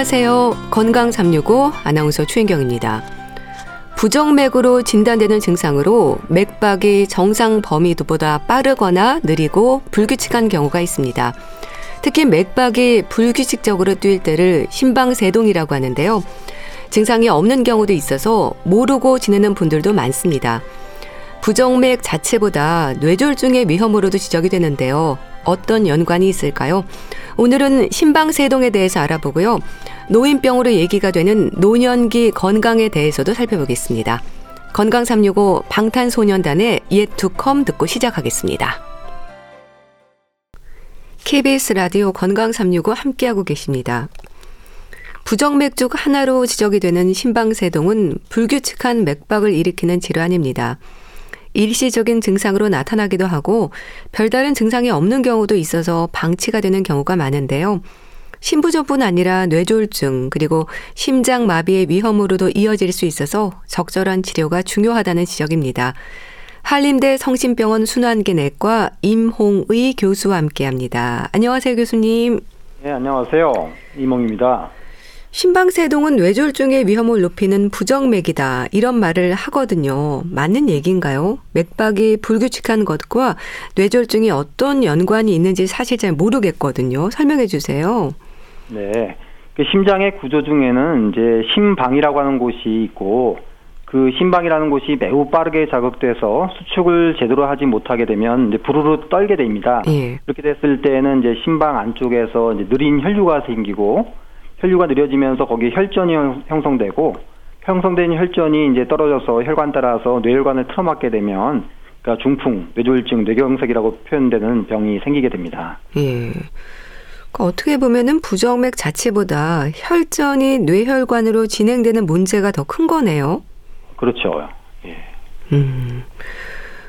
안녕하세요. 건강 365 아나운서 최인경입니다. 부정맥으로 진단되는 증상으로 맥박이 정상 범위도보다 빠르거나 느리고 불규칙한 경우가 있습니다. 특히 맥박이 불규칙적으로 뛸 때를 심방세동이라고 하는데요. 증상이 없는 경우도 있어서 모르고 지내는 분들도 많습니다. 부정맥 자체보다 뇌졸중의 위험으로도 지적이 되는데요. 어떤 연관이 있을까요? 오늘은 심방세동에 대해서 알아보고요. 노인병으로 얘기가 되는 노년기 건강에 대해서도 살펴보겠습니다. 건강 365 방탄소년단의 옛 두컴 듣고 시작하겠습니다. KBS 라디오 건강 365 함께하고 계십니다. 부정맥 중 하나로 지적이 되는 심방세동은 불규칙한 맥박을 일으키는 질환입니다. 일시적인 증상으로 나타나기도 하고 별다른 증상이 없는 경우도 있어서 방치가 되는 경우가 많은데요. 심부전뿐 아니라 뇌졸중 그리고 심장 마비의 위험으로도 이어질 수 있어서 적절한 치료가 중요하다는 지적입니다. 한림대 성심병원 순환계내과 임홍의 교수와 함께합니다. 안녕하세요, 교수님. 네, 안녕하세요. 이몽입니다. 심방세동은 뇌졸중의 위험을 높이는 부정맥이다. 이런 말을 하거든요. 맞는 얘기인가요? 맥박이 불규칙한 것과 뇌졸중이 어떤 연관이 있는지 사실 잘 모르겠거든요. 설명해 주세요. 네. 그 심장의 구조 중에는 이제 심방이라고 하는 곳이 있고 그 심방이라는 곳이 매우 빠르게 자극돼서 수축을 제대로 하지 못하게 되면 이제 부르르 떨게 됩니다. 예. 그렇게 됐을 때는 이제 심방 안쪽에서 이제 느린 혈류가 생기고 혈류가 느려지면서 거기에 혈전이 형성되고 형성된 혈전이 이제 떨어져서 혈관 따라서 뇌혈관을 틀어막게 되면 그러니까 중풍, 뇌졸중, 뇌경색이라고 표현되는 병이 생기게 됩니다. 예. 그러니까 어떻게 보면은 부정맥 자체보다 혈전이 뇌혈관으로 진행되는 문제가 더 큰 거네요. 그렇죠. 예. 음.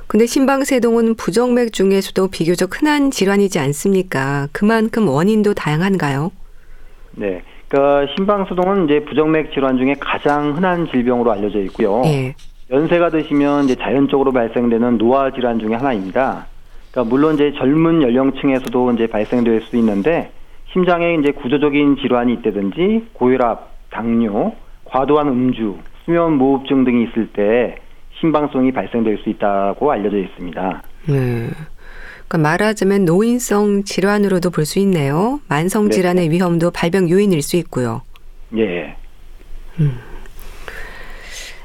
근데 심방세동은 부정맥 중에서도 비교적 흔한 질환이지 않습니까? 그만큼 원인도 다양한가요? 네. 그러니까 심방수동은 이제 부정맥 질환 중에 가장 흔한 질병으로 알려져 있고요. 예. 연세가 드시면 이제 자연적으로 발생되는 노화 질환 중에 하나입니다. 그러니까 물론 이제 젊은 연령층에서도 이제 발생될 수 있는데 심장에 이제 구조적인 질환이 있다든지 고혈압, 당뇨, 과도한 음주, 수면 무호흡증 등이 있을 때 심방성이 발생될 수 있다고 알려져 있습니다. 네. 그러니까 말하자면 노인성 질환으로도 볼 수 있네요. 만성 네. 질환의 네. 위험도 발병 요인일 수 있고요. 예. 음.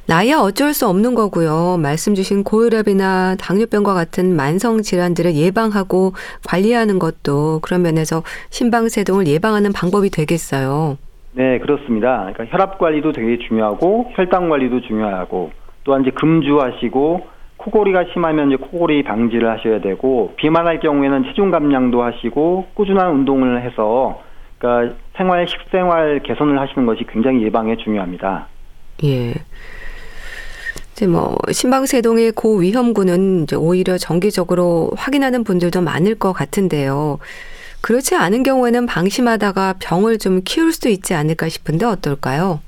나이야 어쩔 수 없는 거고요. 말씀 주신 고혈압이나 당뇨병과 같은 만성 질환들을 예방하고 관리하는 것도 그런 면에서 심방세동을 예방하는 방법이 되겠어요. 네, 그렇습니다. 그러니까 혈압 관리도 되게 중요하고 혈당 관리도 중요하고 또한 이제 금주하시고 코골이가 심하면 이제 코골이 방지를 하셔야 되고 비만할 경우에는 체중 감량도 하시고 꾸준한 운동을 해서 그러니까 생활 식생활 개선을 하시는 것이 굉장히 예방에 중요합니다. 예. 이제 뭐 심방세동의 고위험군은 이제 오히려 정기적으로 확인하는 분들도 많을 것 같은데요. 그렇지 않은 경우에는 방심하다가 병을 좀 키울 수도 있지 않을까 싶은데 어떨까요?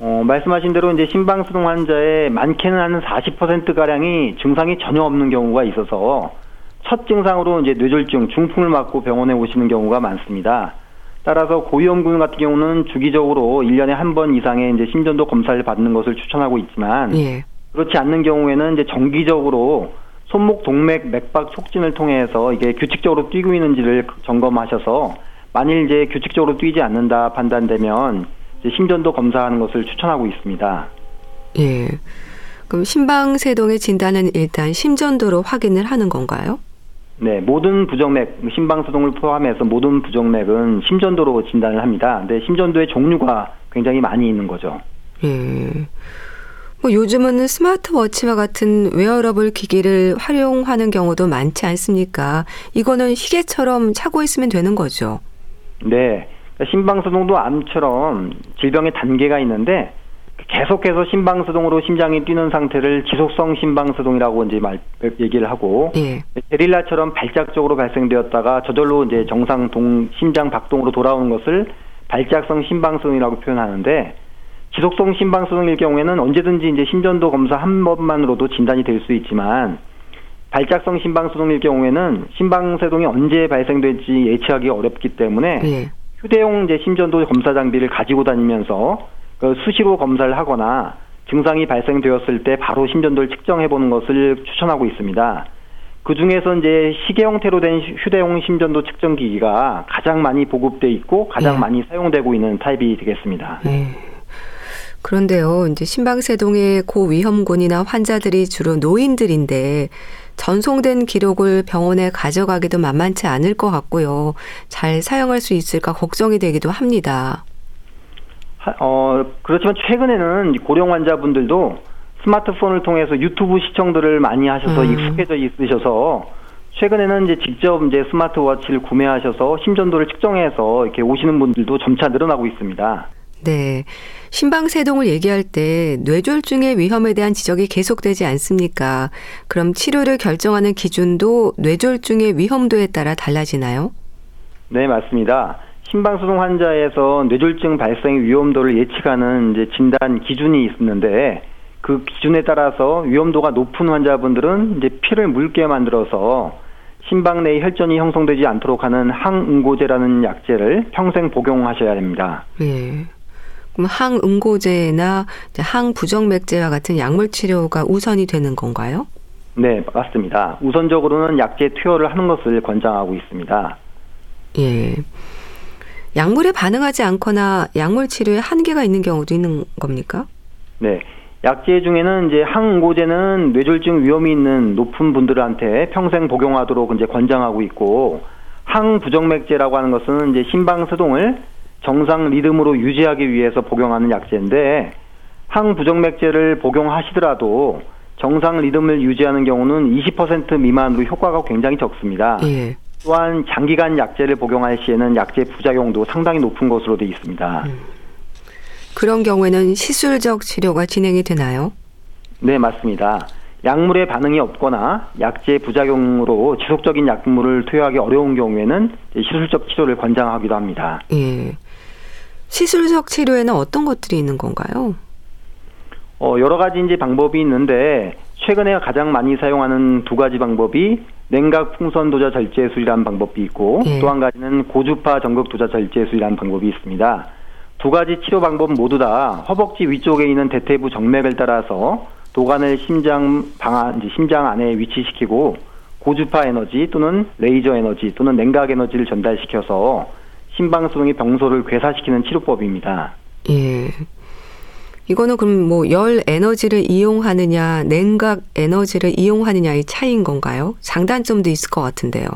어, 말씀하신 대로 이제 심방수동 환자의 많게는 한 40%가량이 증상이 전혀 없는 경우가 있어서 첫 증상으로 이제 뇌졸중, 중풍을 맞고 병원에 오시는 경우가 많습니다. 따라서 고위험군 같은 경우는 주기적으로 1년에 한 번 이상의 이제 심전도 검사를 받는 것을 추천하고 있지만 예. 그렇지 않는 경우에는 이제 정기적으로 손목 동맥 맥박 촉진을 통해서 이게 규칙적으로 뛰고 있는지를 점검하셔서 만일 이제 규칙적으로 뛰지 않는다 판단되면 심전도 검사하는 것을 추천하고 있습니다. 예. 그럼 심방세동의 진단은 일단 심전도로 확인을 하는 건가요? 네, 모든 부정맥, 심방세동을 포함해서 모든 부정맥은 심전도로 진단을 합니다. 근데 심전도의 종류가 굉장히 많이 있는 거죠. 예. 뭐 요즘은 스마트워치와 같은 웨어러블 기기를 활용하는 경우도 많지 않습니까? 이거는 시계처럼 차고 있으면 되는 거죠. 네. 심방세동도 암처럼 질병의 단계가 있는데 계속해서 심방수동으로 심장이 뛰는 상태를 지속성 심방수동이라고 이제 말 얘기를 하고 예. 게릴라처럼 발작적으로 발생되었다가 저절로 이제 정상 동 심장 박동으로 돌아오는 것을 발작성 심방수동이라고 표현하는데 지속성 심방수동일 경우에는 언제든지 이제 심전도 검사 한 번만으로도 진단이 될 수 있지만 발작성 심방수동일 경우에는 심방세동이 언제 발생될지 예측하기 어렵기 때문에 예. 휴대용 이제 심전도 검사 장비를 가지고 다니면서 그 수시로 검사를 하거나 증상이 발생되었을 때 바로 심전도를 측정해 보는 것을 추천하고 있습니다. 그 중에서 이제 시계 형태로 된 휴대용 심전도 측정 기기가 가장 많이 보급돼 있고 가장 네. 많이 사용되고 있는 타입이 되겠습니다. 네. 그런데요, 이제 신방세동의 고위험군이나 환자들이 주로 노인들인데 전송된 기록을 병원에 가져가기도 만만치 않을 것 같고요. 잘 사용할 수 있을까 걱정이 되기도 합니다. 어, 그렇지만 최근에는 고령 환자분들도 스마트폰을 통해서 유튜브 시청들을 많이 하셔서 음. 익숙해져 있으셔서 최근에는 이제 직접 이제 스마트워치를 구매하셔서 심전도를 측정해서 이렇게 오시는 분들도 점차 늘어나고 있습니다. 네. 심방세동을 얘기할 때 뇌졸중의 위험에 대한 지적이 계속되지 않습니까? 그럼 치료를 결정하는 기준도 뇌졸중의 위험도에 따라 달라지나요? 네, 맞습니다. 심방소동 환자에서 뇌졸중 발생 위험도를 예측하는 이제 진단 기준이 있는데 그 기준에 따라서 위험도가 높은 환자분들은 이제 피를 묽게 만들어서 심방 내에 혈전이 형성되지 않도록 하는 항응고제라는 약제를 평생 복용하셔야 됩니다. 네. 그럼 항응고제나 항부정맥제와 같은 약물 치료가 우선이 되는 건가요? 네, 맞습니다. 우선적으로는 약제 투여를 하는 것을 권장하고 있습니다. 예. 약물에 반응하지 않거나 약물 치료에 한계가 있는 경우도 있는 겁니까? 네. 약제 중에는 이제 항응고제는 뇌졸중 위험이 있는 높은 분들한테 평생 복용하도록 이제 권장하고 있고 항부정맥제라고 하는 것은 이제 심방소동을 정상 리듬으로 유지하기 위해서 복용하는 약제인데 항부정맥제를 복용하시더라도 정상 리듬을 유지하는 경우는 20% 미만으로 효과가 굉장히 적습니다. 예. 또한 장기간 약제를 복용할 시에는 약제 부작용도 상당히 높은 것으로 되어 있습니다. 음. 그런 경우에는 시술적 치료가 진행이 되나요? 네, 맞습니다. 약물에 반응이 없거나 약제 부작용으로 지속적인 약물을 투여하기 어려운 경우에는 시술적 치료를 권장하기도 합니다. 예. 시술적 치료에는 어떤 것들이 있는 건가요? 어, 여러 가지 이제 방법이 있는데 최근에 가장 많이 사용하는 두 가지 방법이 냉각 풍선 도자 절제술이라는 방법이 있고 예. 또한 가지는 고주파 전극 도자 절제술이라는 방법이 있습니다. 두 가지 치료 방법 모두 다 허벅지 위쪽에 있는 대퇴부 정맥을 따라서 도관을 심장 방안 심장 안에 위치시키고 고주파 에너지 또는 레이저 에너지 또는 냉각 에너지를 전달시켜서 심방수동의 병소를 괴사시키는 치료법입니다. 예. 이거는 그럼 뭐 열 에너지를 이용하느냐, 냉각 에너지를 이용하느냐의 차이인 건가요? 장단점도 있을 것 같은데요.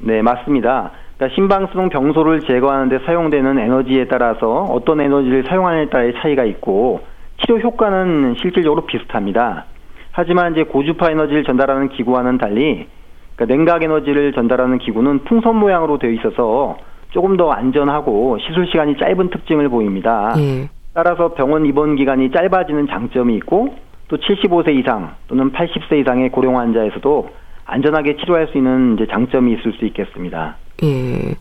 네, 맞습니다. 그러니까 심방수동 병소를 제거하는 데 사용되는 에너지에 따라서 어떤 에너지를 사용하느냐에 따라 차이가 있고 치료 효과는 실질적으로 비슷합니다. 하지만 이제 고주파 에너지를 전달하는 기구와는 달리 그러니까 냉각 에너지를 전달하는 기구는 풍선 모양으로 되어 있어서 조금 더 안전하고 시술 시간이 짧은 특징을 보입니다. 예. 따라서 병원 입원 기간이 짧아지는 장점이 있고 또 75세 이상 또는 80세 이상의 고령 환자에서도 안전하게 치료할 수 있는 이제 장점이 있을 수 있겠습니다. 예.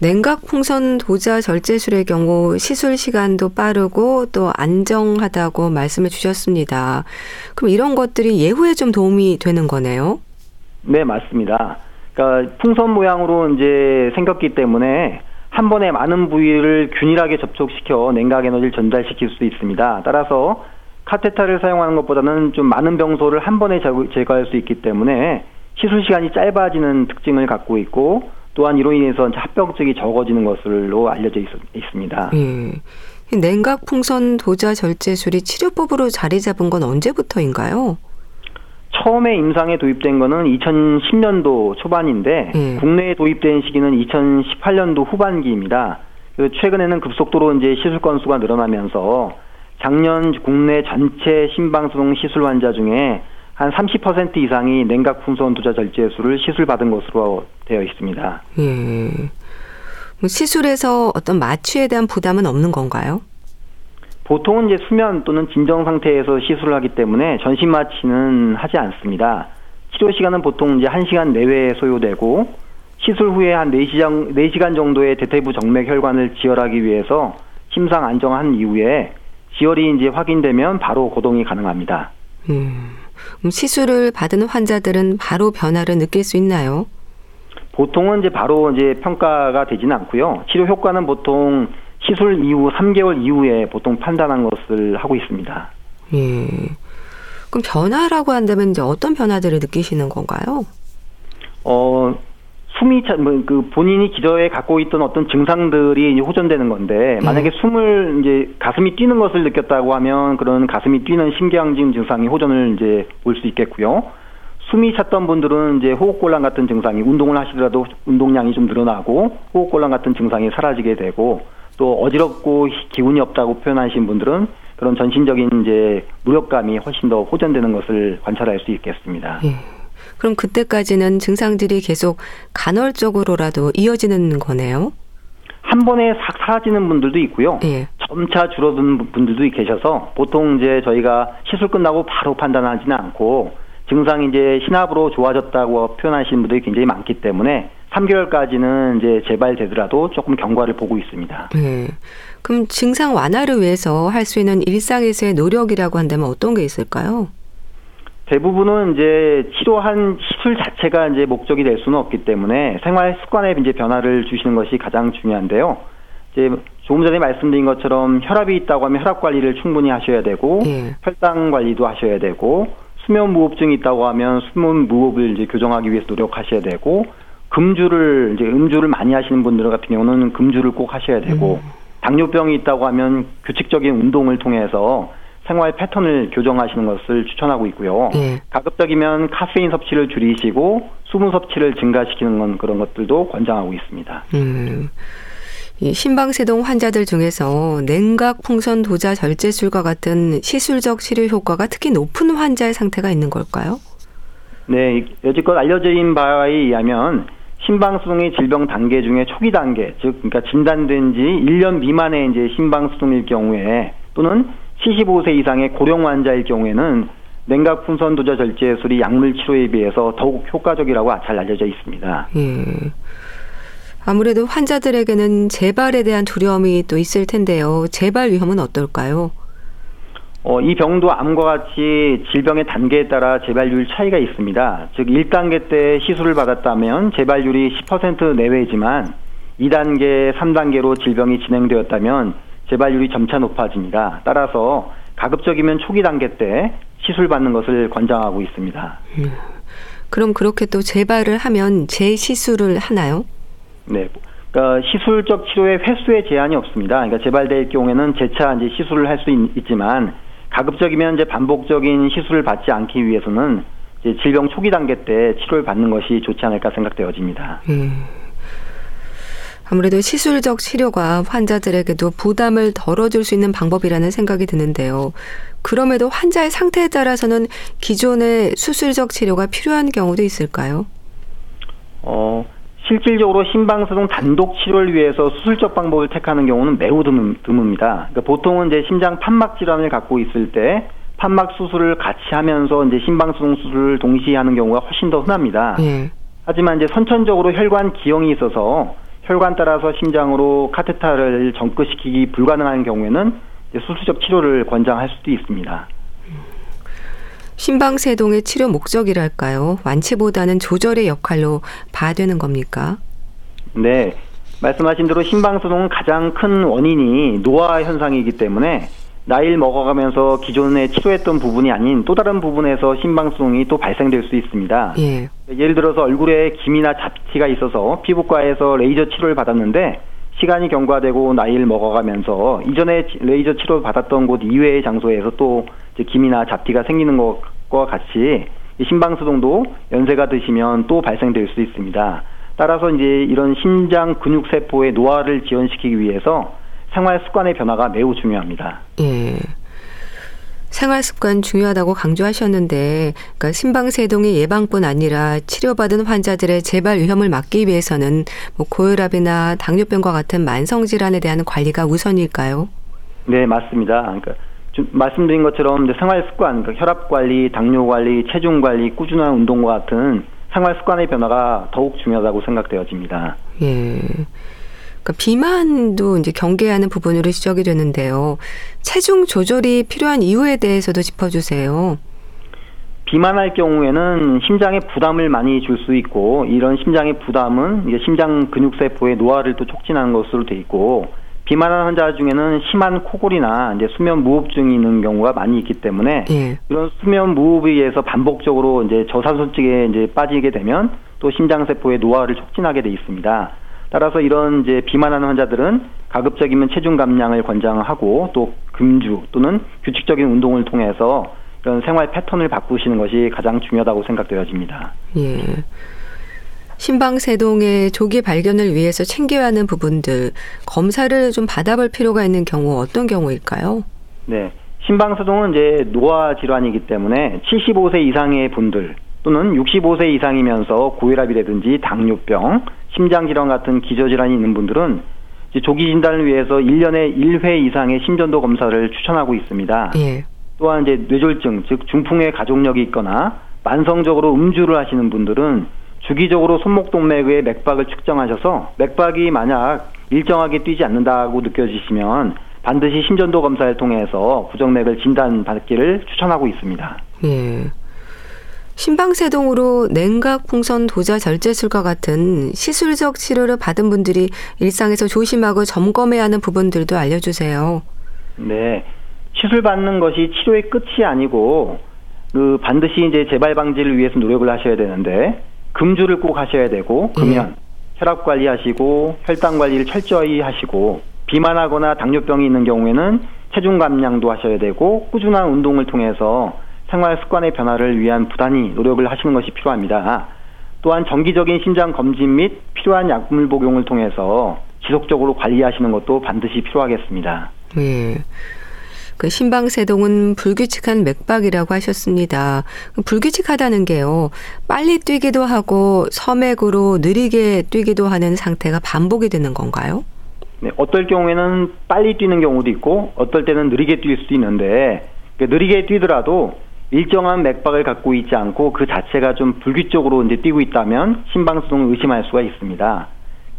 냉각 풍선 도자 절제술의 경우 시술 시간도 빠르고 또 안정하다고 말씀을 주셨습니다. 그럼 이런 것들이 예후에 좀 도움이 되는 거네요? 네, 맞습니다. 그러니까 풍선 모양으로 이제 생겼기 때문에 한 번에 많은 부위를 균일하게 접촉시켜 냉각 에너지를 전달시킬 수 있습니다. 따라서 카테타를 사용하는 것보다는 좀 많은 병소를 한 번에 제거할 수 있기 때문에 시술 시간이 짧아지는 특징을 갖고 있고 또한 이로 인해서 합병증이 적어지는 것으로 알려져 있, 습니다 예. 냉각 풍선 도자 절제술이 치료법으로 자리 잡은 건 언제부터인가요? 처음에 임상에 도입된 거는 2010년도 초반인데 음. 국내에 도입된 시기는 2018년도 후반기입니다. 최근에는 급속도로 이제 시술 건수가 늘어나면서 작년 국내 전체 심방수동 시술 환자 중에 한 30% 이상이 냉각 풍선 두자 절제술을 시술 받은 것으로 되어 있습니다. 예. 뭐 시술에서 어떤 마취에 대한 부담은 없는 건가요? 보통은 이제 수면 또는 진정 상태에서 시술을 하기 때문에 전신 마취는 하지 않습니다. 치료 시간은 보통 이제 1시간 내외에 소요되고 시술 후에 한 4시간, 4시간 정도의 대퇴부 정맥 혈관을 지혈하기 위해서 심상 안정한 이후에 지혈이 이제 확인되면 바로 고동이 가능합니다. 음, 시술을 받은 환자들은 바로 변화를 느낄 수 있나요? 보통은 이제 바로 이제 평가가 되지는 않고요. 치료 효과는 보통 시술 이후 3개월 이후에 보통 판단한 것을 하고 있습니다. 예. 그럼 변화라고 한다면 이제 어떤 변화들을 느끼시는 건가요? 어, 숨이 차, 뭐, 그 본인이 기저에 갖고 있던 어떤 증상들이 이제 호전되는 건데 만약에 네. 숨을 이제 가슴이 뛰는 것을 느꼈다고 하면 그런 가슴이 뛰는 심경증 증상이 호전을 이제 볼 수 있겠고요. 숨이 찼던 분들은 이제 호흡곤란 같은 증상이 운동을 하시더라도 운동량이 좀 늘어나고 호흡곤란 같은 증상이 사라지게 되고 또 어지럽고 기운이 없다고 표현하신 분들은 그런 전신적인 이제 무력감이 훨씬 더 호전되는 것을 관찰할 수 있겠습니다. 예. 그럼 그때까지는 증상들이 계속 간헐적으로라도 이어지는 거네요. 한 번에 싹 사라지는 분들도 있고요. 예. 점차 줄어드는 분들도 계셔서 보통 이제 저희가 시술 끝나고 바로 판단하지는 않고 증상이 이제 신압으로 좋아졌다고 표현하시는 분들이 굉장히 많기 때문에 3개월까지는 이제 재발되더라도 조금 경과를 보고 있습니다. 네. 그럼 증상 완화를 위해서 할 수 있는 일상에서의 노력이라고 한다면 어떤 게 있을까요? 대부분은 이제 치료한 시술 자체가 이제 목적이 될 수는 없기 때문에 생활 습관에 이제 변화를 주시는 것이 가장 중요한데요. 이제 조금 전에 말씀드린 것처럼 혈압이 있다고 하면 혈압 관리를 충분히 하셔야 되고 예. 혈당 관리도 하셔야 되고 수면 무호흡증이 있다고 하면 수면 무호흡을 이제 교정하기 위해서 노력하셔야 되고 금주를 이제 음주를 많이 하시는 분들 같은 경우는 금주를 꼭 하셔야 되고 음. 당뇨병이 있다고 하면 규칙적인 운동을 통해서 생활 패턴을 교정하시는 것을 추천하고 있고요. 네. 가급적이면 카페인 섭취를 줄이시고 수분 섭취를 증가시키는 건 그런 것들도 권장하고 있습니다. 음. 이 심방세동 환자들 중에서 냉각 풍선 도자 절제술과 같은 시술적 치료 효과가 특히 높은 환자의 상태가 있는 걸까요? 네, 여지껏 알려진 바에 의하면 심방수동의 질병 단계 중에 초기 단계, 즉 그러니까 진단된 지 1년 미만의 이제 심방수동일 경우에 또는 75세 이상의 고령 환자일 경우에는 냉각 풍선 도자 절제 술이 약물 치료에 비해서 더욱 효과적이라고 잘 알려져 있습니다. 예. 아무래도 환자들에게는 재발에 대한 두려움이 또 있을 텐데요. 재발 위험은 어떨까요? 어, 이 병도 암과 같이 질병의 단계에 따라 재발률 차이가 있습니다. 즉 1단계 때 시술을 받았다면 재발률이 10% 내외지만 2단계, 3단계로 질병이 진행되었다면 재발률이 점차 높아집니다. 따라서 가급적이면 초기 단계 때 시술 받는 것을 권장하고 있습니다. 음, 그럼 그렇게 또 재발을 하면 재시술을 하나요? 네. 그러니까 시술적 치료의 횟수에 제한이 없습니다. 그러니까 재발될 경우에는 재차 이제 시술을 할 수 있지만 가급적이면 이제 반복적인 시술을 받지 않기 위해서는 질병 초기 단계 때 치료를 받는 것이 좋지 않을까 생각되어집니다. 음. 아무래도 시술적 치료가 환자들에게도 부담을 덜어줄 수 있는 방법이라는 생각이 드는데요. 그럼에도 환자의 상태에 따라서는 기존의 수술적 치료가 필요한 경우도 있을까요? 어, 실질적으로 심방수동 단독 치료를 위해서 수술적 방법을 택하는 경우는 매우 드뭅니다. 그러니까 보통은 이제 심장 판막 질환을 갖고 있을 때 판막 수술을 같이 하면서 이제 심방수동 수술을 동시에 하는 경우가 훨씬 더 흔합니다. 예. 하지만 이제 선천적으로 혈관 기형이 있어서 혈관 따라서 심장으로 카테타를 정크시키기 불가능한 경우에는 수술적 치료를 권장할 수도 있습니다. 심방세동의 치료 목적이랄까요? 완치보다는 조절의 역할로 봐야 되는 겁니까? 네. 말씀하신 대로 심방세동은 가장 큰 원인이 노화 현상이기 때문에 나이를 먹어가면서 기존에 치료했던 부분이 아닌 또 다른 부분에서 심방수동이 또 발생될 수 있습니다. 예. 예를 들어서 얼굴에 김이나 잡티가 있어서 피부과에서 레이저 치료를 받았는데 시간이 경과되고 나이를 먹어가면서 이전에 레이저 치료 받았던 곳 이외의 장소에서 또 김이나 잡티가 생기는 것과 같이 심방수동도 연세가 드시면 또 발생될 수 있습니다. 따라서 이제 이런 심장 근육 세포의 노화를 지연시키기 위해서 생활 습관의 변화가 매우 중요합니다. 예. 생활 습관 중요하다고 강조하셨는데, 그러니까 심방세동의 예방뿐 아니라 치료받은 환자들의 재발 위험을 막기 위해서는 뭐 고혈압이나 당뇨병과 같은 만성 질환에 대한 관리가 우선일까요? 네, 맞습니다. 그러니까 말씀드린 것처럼 생활 습관, 그러니까 혈압 관리, 당뇨 관리, 체중 관리, 꾸준한 운동과 같은 생활 습관의 변화가 더욱 중요하다고 생각되어집니다. 예. 그러니까 비만도 이제 경계하는 부분으로 지적이 되는데요. 체중 조절이 필요한 이유에 대해서도 짚어주세요. 비만할 경우에는 심장에 부담을 많이 줄 수 있고 이런 심장의 부담은 이제 심장 근육 세포의 노화를 또 촉진하는 것으로 돼 있고 비만한 환자 중에는 심한 코골이나 이제 수면 무호흡증이 있는 경우가 많이 있기 때문에 예. 이런 수면 무호흡에 의해서 반복적으로 이제 저산소증에 이제 빠지게 되면 또 심장 세포의 노화를 촉진하게 돼 있습니다. 따라서 이런 이제 비만하는 환자들은 가급적이면 체중 감량을 권장하고 또 금주 또는 규칙적인 운동을 통해서 이런 생활 패턴을 바꾸시는 것이 가장 중요하다고 생각되어집니다. 예. 심방세동의 조기 발견을 위해서 챙겨야 하는 부분들 검사를 좀 받아볼 필요가 있는 경우 어떤 경우일까요? 네. 심방세동은 이제 노화 질환이기 때문에 75세 이상의 분들 또는 65세 이상이면서 고혈압이라든지 당뇨병, 심장질환 같은 기저질환이 있는 분들은 조기 진단을 위해서 1년에 1회 이상의 심전도 검사를 추천하고 있습니다. 예. 또한 이제 뇌졸중, 즉 중풍의 가족력이 있거나 만성적으로 음주를 하시는 분들은 주기적으로 손목 동맥의 맥박을 측정하셔서 맥박이 만약 일정하게 뛰지 않는다고 느껴지시면 반드시 심전도 검사를 통해서 부정맥을 진단받기를 추천하고 있습니다. 예. 심방세동으로 냉각 풍선 도자 절제술과 같은 시술적 치료를 받은 분들이 일상에서 조심하고 점검해야 하는 부분들도 알려주세요. 네. 시술 받는 것이 치료의 끝이 아니고 그 반드시 이제 재발 방지를 위해서 노력을 하셔야 되는데 금주를 꼭 하셔야 되고 그러면 예. 혈압 관리하시고 혈당 관리를 철저히 하시고 비만하거나 당뇨병이 있는 경우에는 체중 감량도 하셔야 되고 꾸준한 운동을 통해서 생활 습관의 변화를 위한 부단히 노력을 하시는 것이 필요합니다. 또한 정기적인 심장 검진 및 필요한 약물 복용을 통해서 지속적으로 관리하시는 것도 반드시 필요하겠습니다. 네. 그 심방세동은 불규칙한 맥박이라고 하셨습니다. 불규칙하다는 게요. 빨리 뛰기도 하고 서맥으로 느리게 뛰기도 하는 상태가 반복이 되는 건가요? 네, 어떨 경우에는 빨리 뛰는 경우도 있고 어떨 때는 느리게 뛸 수도 있는데 그 느리게 뛰더라도 일정한 맥박을 갖고 있지 않고 그 자체가 좀 불규칙적으로 이제 뛰고 있다면 심방수동을 의심할 수가 있습니다.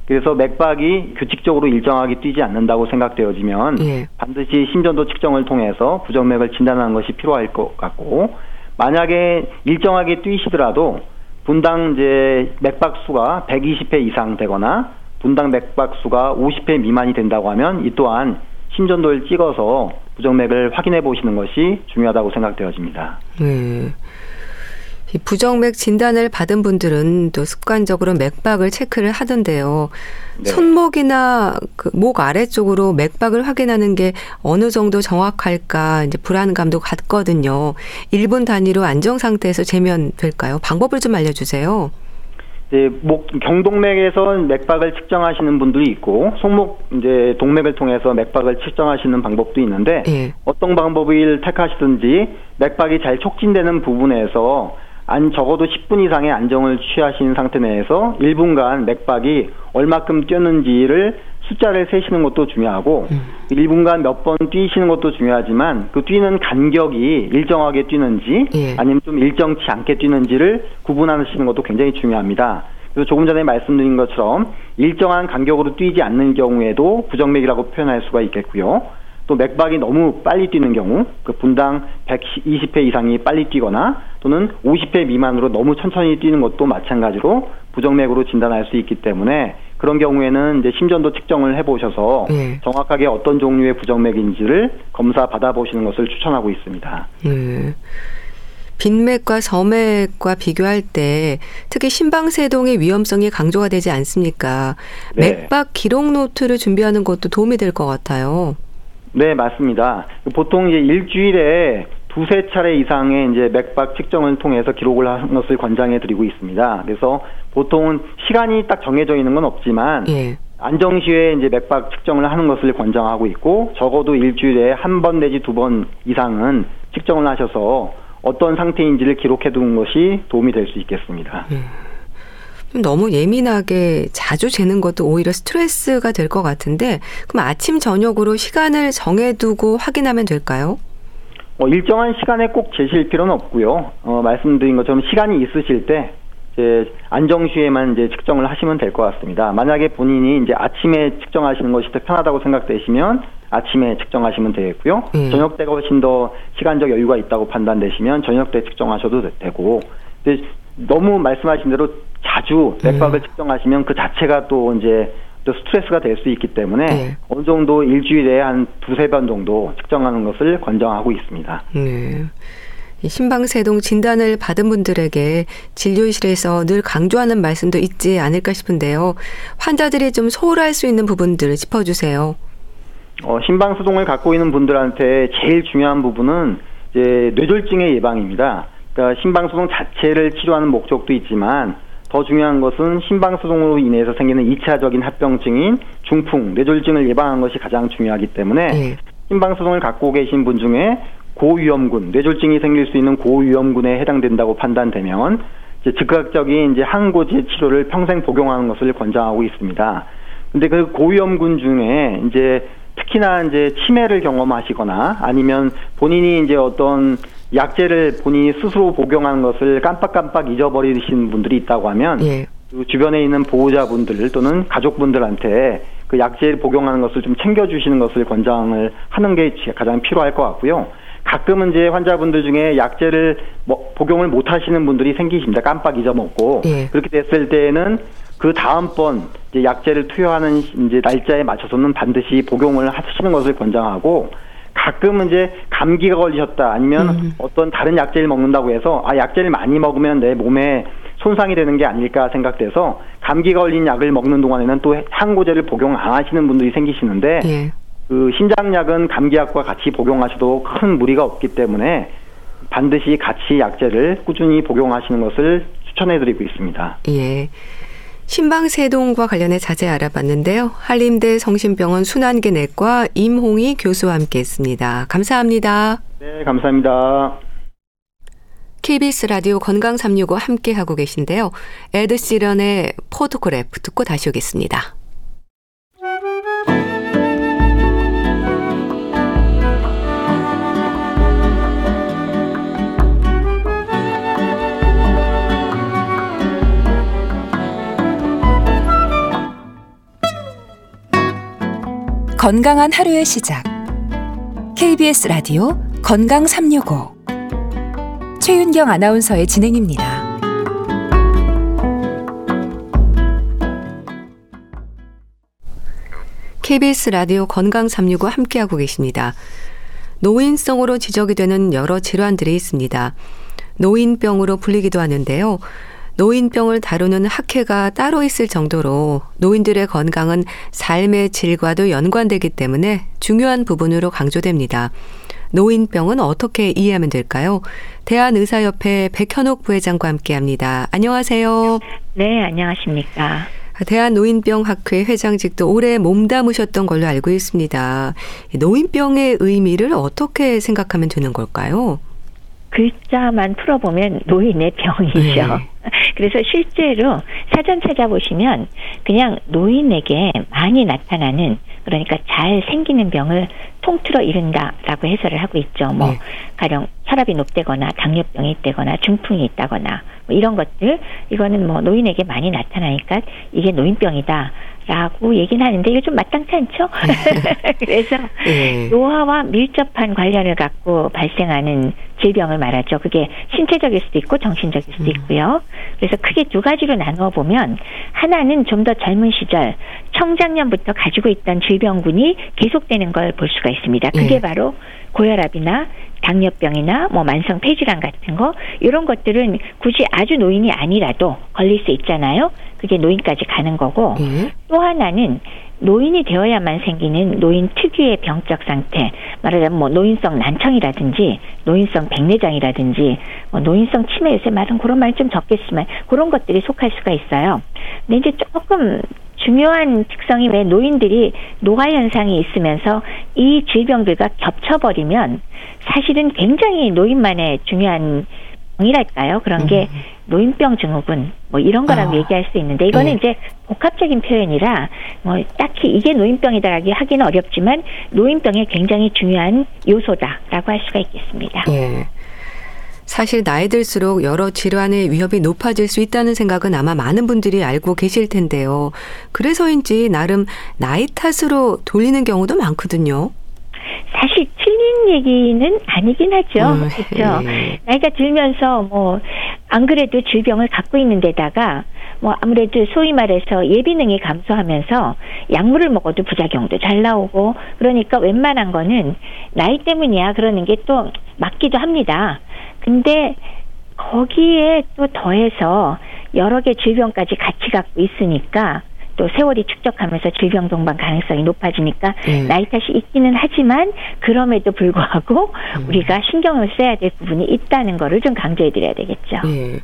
그래서 맥박이 규칙적으로 일정하게 뛰지 않는다고 생각되어지면 예. 반드시 심전도 측정을 통해서 부정맥을 진단하는 것이 필요할 것 같고 만약에 일정하게 뛰시더라도 분당 이제 맥박 수가 120회 이상 되거나 분당 맥박 수가 50회 미만이 된다고 하면 이 또한 심전도를 찍어서 부정맥을 확인해 보시는 것이 중요하다고 생각되어집니다. 네. 부정맥 진단을 받은 분들은 또 습관적으로 맥박을 체크를 하던데요. 네. 손목이나 그 목 아래쪽으로 맥박을 확인하는 게 어느 정도 정확할까 이제 불안감도 갖거든요. 1분 단위로 안정 상태에서 재면 될까요? 방법을 좀 알려주세요. 이제 목 경동맥에서 맥박을 측정하시는 분들이 있고 손목 이제 동맥을 통해서 맥박을 측정하시는 방법도 있는데 예. 어떤 방법을 택하시든지 맥박이 잘 촉진되는 부분에서 안 적어도 10분 이상의 안정을 취하신 상태 내에서 1분간 맥박이 얼마큼 뛰었는지를 숫자를 세시는 것도 중요하고 음. 1분간 몇 번 뛰시는 것도 중요하지만 그 뛰는 간격이 일정하게 뛰는지 예. 아니면 좀 일정치 않게 뛰는지를 구분하시는 것도 굉장히 중요합니다. 그래서 조금 전에 말씀드린 것처럼 일정한 간격으로 뛰지 않는 경우에도 부정맥이라고 표현할 수가 있겠고요. 또 맥박이 너무 빨리 뛰는 경우 그 분당 120회 이상이 빨리 뛰거나 또는 50회 미만으로 너무 천천히 뛰는 것도 마찬가지로 부정맥으로 진단할 수 있기 때문에 그런 경우에는 이제 심전도 측정을 해보셔서 네. 정확하게 어떤 종류의 부정맥인지를 검사 받아보시는 것을 추천하고 있습니다. 네. 빈맥과 서맥과 비교할 때 특히 심방세동의 위험성이 강조가 되지 않습니까? 네. 맥박 기록 노트를 준비하는 것도 도움이 될 것 같아요. 네, 맞습니다. 보통 이제 일주일에 두세 차례 이상의 이제 맥박 측정을 통해서 기록을 하는 것을 권장해 드리고 있습니다. 그래서 보통은 시간이 딱 정해져 있는 건 없지만 예. 안정시에 이제 맥박 측정을 하는 것을 권장하고 있고 적어도 일주일에 한 번 내지 두 번 이상은 측정을 하셔서 어떤 상태인지를 기록해 두는 것이 도움이 될 수 있겠습니다. 예. 너무 예민하게 자주 재는 것도 오히려 스트레스가 될 것 같은데 그럼 아침 저녁으로 시간을 정해두고 확인하면 될까요? 어, 일정한 시간에 꼭 재실 필요는 없고요. 어, 말씀드린 것처럼 시간이 있으실 때 이제 안정시에만 이제 측정을 하시면 될 것 같습니다. 만약에 본인이 이제 아침에 측정하시는 것이 더 편하다고 생각되시면 아침에 측정하시면 되겠고요. 음. 저녁 때가 훨씬 더 시간적 여유가 있다고 판단되시면 저녁 때 측정하셔도 되고 근데 너무 말씀하신 대로 자주 맥박을 음. 측정하시면 그 자체가 또 이제 또 스트레스가 될 수 있기 때문에 네. 어느 정도 일주일에 한 두세 번 정도 측정하는 것을 권장하고 있습니다. 네. 심방세동 진단을 받은 분들에게 진료실에서 늘 강조하는 말씀도 있지 않을까 싶은데요. 환자들이 좀 소홀할 수 있는 부분들을 짚어주세요. 어, 심방수동을 갖고 있는 분들한테 제일 중요한 부분은 이제 뇌졸중의 예방입니다. 그러니까 심방수동 자체를 치료하는 목적도 있지만 더 중요한 것은 심방수동으로 인해서 생기는 2차적인 합병증인 중풍, 뇌졸중을 예방하는 것이 가장 중요하기 때문에 네. 심방수동을 갖고 계신 분 중에 고위험군, 뇌졸중이 생길 수 있는 고위험군에 해당된다고 판단되면 이제 즉각적인 이제 항고제 치료를 평생 복용하는 것을 권장하고 있습니다. 근데 그 고위험군 중에 이제 특히나 이제 치매를 경험하시거나 아니면 본인이 이제 어떤 약제를 본인이 스스로 복용하는 것을 깜빡깜빡 잊어버리신 분들이 있다고 하면 예. 그 주변에 있는 보호자분들 또는 가족분들한테 그 약제를 복용하는 것을 좀 챙겨주시는 것을 권장을 하는 게 가장 필요할 것 같고요. 가끔은 이제 환자분들 중에 약제를 뭐 복용을 못 하시는 분들이 생기십니다. 깜빡 잊어먹고 예. 그렇게 됐을 때는 그 다음번 이제 약제를 투여하는 이제 날짜에 맞춰서는 반드시 복용을 하시는 것을 권장하고 가끔은 이제 감기가 걸리셨다 아니면 음. 어떤 다른 약제를 먹는다고 해서 아 약제를 많이 먹으면 내 몸에 손상이 되는 게 아닐까 생각돼서 감기 걸린 약을 먹는 동안에는 또 항고제를 복용 안 하시는 분들이 생기시는데 예. 그 심장약은 감기약과 같이 복용하셔도 큰 무리가 없기 때문에 반드시 같이 약제를 꾸준히 복용하시는 것을 추천해드리고 있습니다. 예. 심방세동과 관련해 자세히 알아봤는데요. 한림대 성심병원 순환기내과 임홍의 교수와 함께했습니다. 감사합니다. 네, 감사합니다. KBS 라디오 건강 365 함께 하고 계신데요. 에드 시런의 Photograph 듣고 다시 오겠습니다. 건강한 하루의 시작. KBS 라디오 건강 365. 최윤경 아나운서의 진행입니다. KBS 라디오 건강 365 함께하고 계십니다. 노인성으로 지적이 되는 여러 질환들이 있습니다. 노인병으로 불리기도 하는데요. 노인병을 다루는 학회가 따로 있을 정도로 노인들의 건강은 삶의 질과도 연관되기 때문에 중요한 부분으로 강조됩니다. 노인병은 어떻게 이해하면 될까요? 대한의사협회 백현옥 부회장과 함께 합니다. 안녕하세요. 네, 안녕하십니까. 대한노인병학회 회장직도 오래 몸담으셨던 걸로 알고 있습니다. 노인병의 의미를 어떻게 생각하면 되는 걸까요? 글자만 풀어보면 노인의 병이죠. 네. 그래서 실제로 사전 찾아보시면 그냥 노인에게 많이 나타나는 그러니까 잘 생기는 병을 통틀어 이른다라고 해설을 하고 있죠. 뭐 네. 가령 혈압이 높다거나 당뇨병이 있다거나 중풍이 있다거나 뭐 이런 것들 이거는 뭐 노인에게 많이 나타나니까 이게 노인병이다. 라고 얘기는 하는데 이게 좀 마땅치 않죠? 그래서 네. 노화와 밀접한 관련을 갖고 발생하는 질병을 말하죠. 그게 신체적일 수도 있고 정신적일 수도 음. 있고요. 그래서 크게 두 가지로 나누어 보면 하나는 좀 더 젊은 시절 청장년부터 가지고 있던 질병군이 계속되는 걸 볼 수가 있습니다. 그게 네. 바로 고혈압이나 당뇨병이나 뭐 만성 폐질환 같은 거 이런 것들은 굳이 아주 노인이 아니라도 걸릴 수 있잖아요. 그게 노인까지 가는 거고 네. 또 하나는 노인이 되어야만 생기는 노인 특유의 병적 상태 말하자면 뭐 노인성 난청이라든지 노인성 백내장이라든지 뭐 노인성 치매 요새 말은 그런 말 좀 적겠지만 그런 것들이 속할 수가 있어요. 근데 이제 조금 중요한 특성이 왜 노인들이 노화 현상이 있으면서 이 질병들과 겹쳐버리면 사실은 굉장히 노인만의 중요한 병이랄까요? 그런 게 음. 노인병 증후군 뭐 이런 거라고 아. 얘기할 수 있는데 이거는 네. 이제 복합적인 표현이라 뭐 딱히 이게 노인병이다라고 하기는 어렵지만 노인병의 굉장히 중요한 요소다라고 할 수가 있겠습니다. 네. 사실 나이 들수록 여러 질환의 위협이 높아질 수 있다는 생각은 아마 많은 분들이 알고 계실 텐데요. 그래서인지 나름 나이 탓으로 돌리는 경우도 많거든요. 사실 틀린 얘기는 아니긴 하죠. 음, 그렇죠. 예. 나이가 들면서 뭐 안 그래도 질병을 갖고 있는 데다가 뭐 아무래도 소위 말해서 예비능이 감소하면서 약물을 먹어도 부작용도 잘 나오고 그러니까 웬만한 거는 나이 때문이야 그러는 게 또 맞기도 합니다. 근데 거기에 또 더해서 여러 개 질병까지 같이 갖고 있으니까 또 세월이 축적하면서 질병 동반 가능성이 높아지니까 네. 나이 탓이 있기는 하지만 그럼에도 불구하고 음. 우리가 신경을 써야 될 부분이 있다는 거를 좀 강조해 드려야 되겠죠. 네.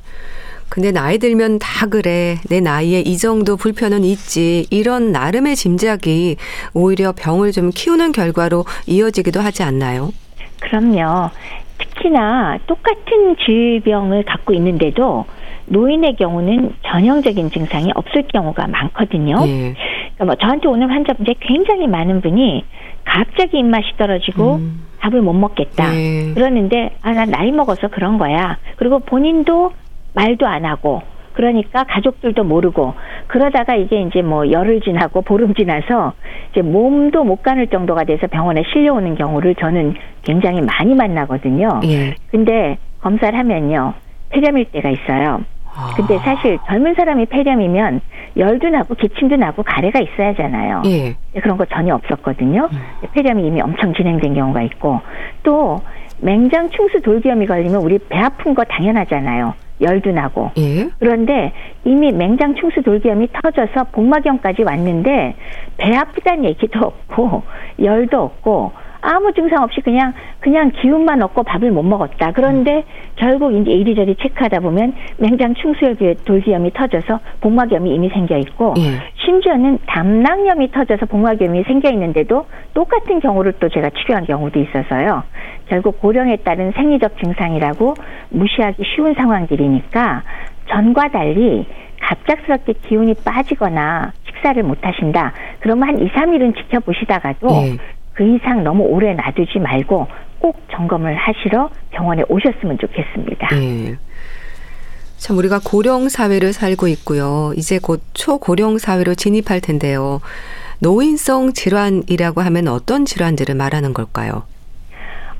근데 나이 들면 다 그래. 내 나이에 이 정도 불편은 있지. 이런 나름의 짐작이 오히려 병을 좀 키우는 결과로 이어지기도 하지 않나요? 그럼요. 특히나 똑같은 질병을 갖고 있는데도 노인의 경우는 전형적인 증상이 없을 경우가 많거든요. 예. 그러니까 뭐 저한테 오는 환자분들 굉장히 많은 분이 갑자기 입맛이 떨어지고 음. 밥을 못 먹겠다. 예. 그러는데 아 나 나이 먹어서 그런 거야. 그리고 본인도 말도 안 하고 그러니까 가족들도 모르고 그러다가 이게 이제 뭐 열흘 지나고 보름 지나서 이제 몸도 못 가눌 정도가 돼서 병원에 실려오는 경우를 저는 굉장히 많이 만나거든요. 예. 근데 검사를 하면요. 폐렴일 때가 있어요. 근데 사실 젊은 사람이 폐렴이면 열도 나고 기침도 나고 가래가 있어야 하잖아요. 예. 그런 거 전혀 없었거든요. 음. 폐렴이 이미 엄청 진행된 경우가 있고 또 맹장 충수 돌기염이 걸리면 우리 배 아픈 거 당연하잖아요. 열도 나고. 예? 그런데 이미 맹장 충수 돌기염이 터져서 복막염까지 왔는데 배 아프다는 얘기도 없고 열도 없고 아무 증상 없이 그냥 그냥 기운만 없고 밥을 못 먹었다. 그런데 음. 결국 이제 이리저리 체크하다 보면 맹장 충수혈 돌기염이 터져서 복막염이 이미 생겨 있고 예. 심지어는 담낭염이 터져서 복막염이 생겨 있는데도 똑같은 경우를 또 제가 치료한 경우도 있어서요. 결국 고령에 따른 생리적 증상이라고 무시하기 쉬운 상황들이니까 전과 달리 갑작스럽게 기운이 빠지거나 식사를 못 하신다. 그러면 한 2, 3일은 지켜보시다가도 네. 그 이상 너무 오래 놔두지 말고 꼭 점검을 하시러 병원에 오셨으면 좋겠습니다. 네. 참 우리가 고령 사회를 살고 있고요. 이제 곧 초고령 사회로 진입할 텐데요. 노인성 질환이라고 하면 어떤 질환들을 말하는 걸까요?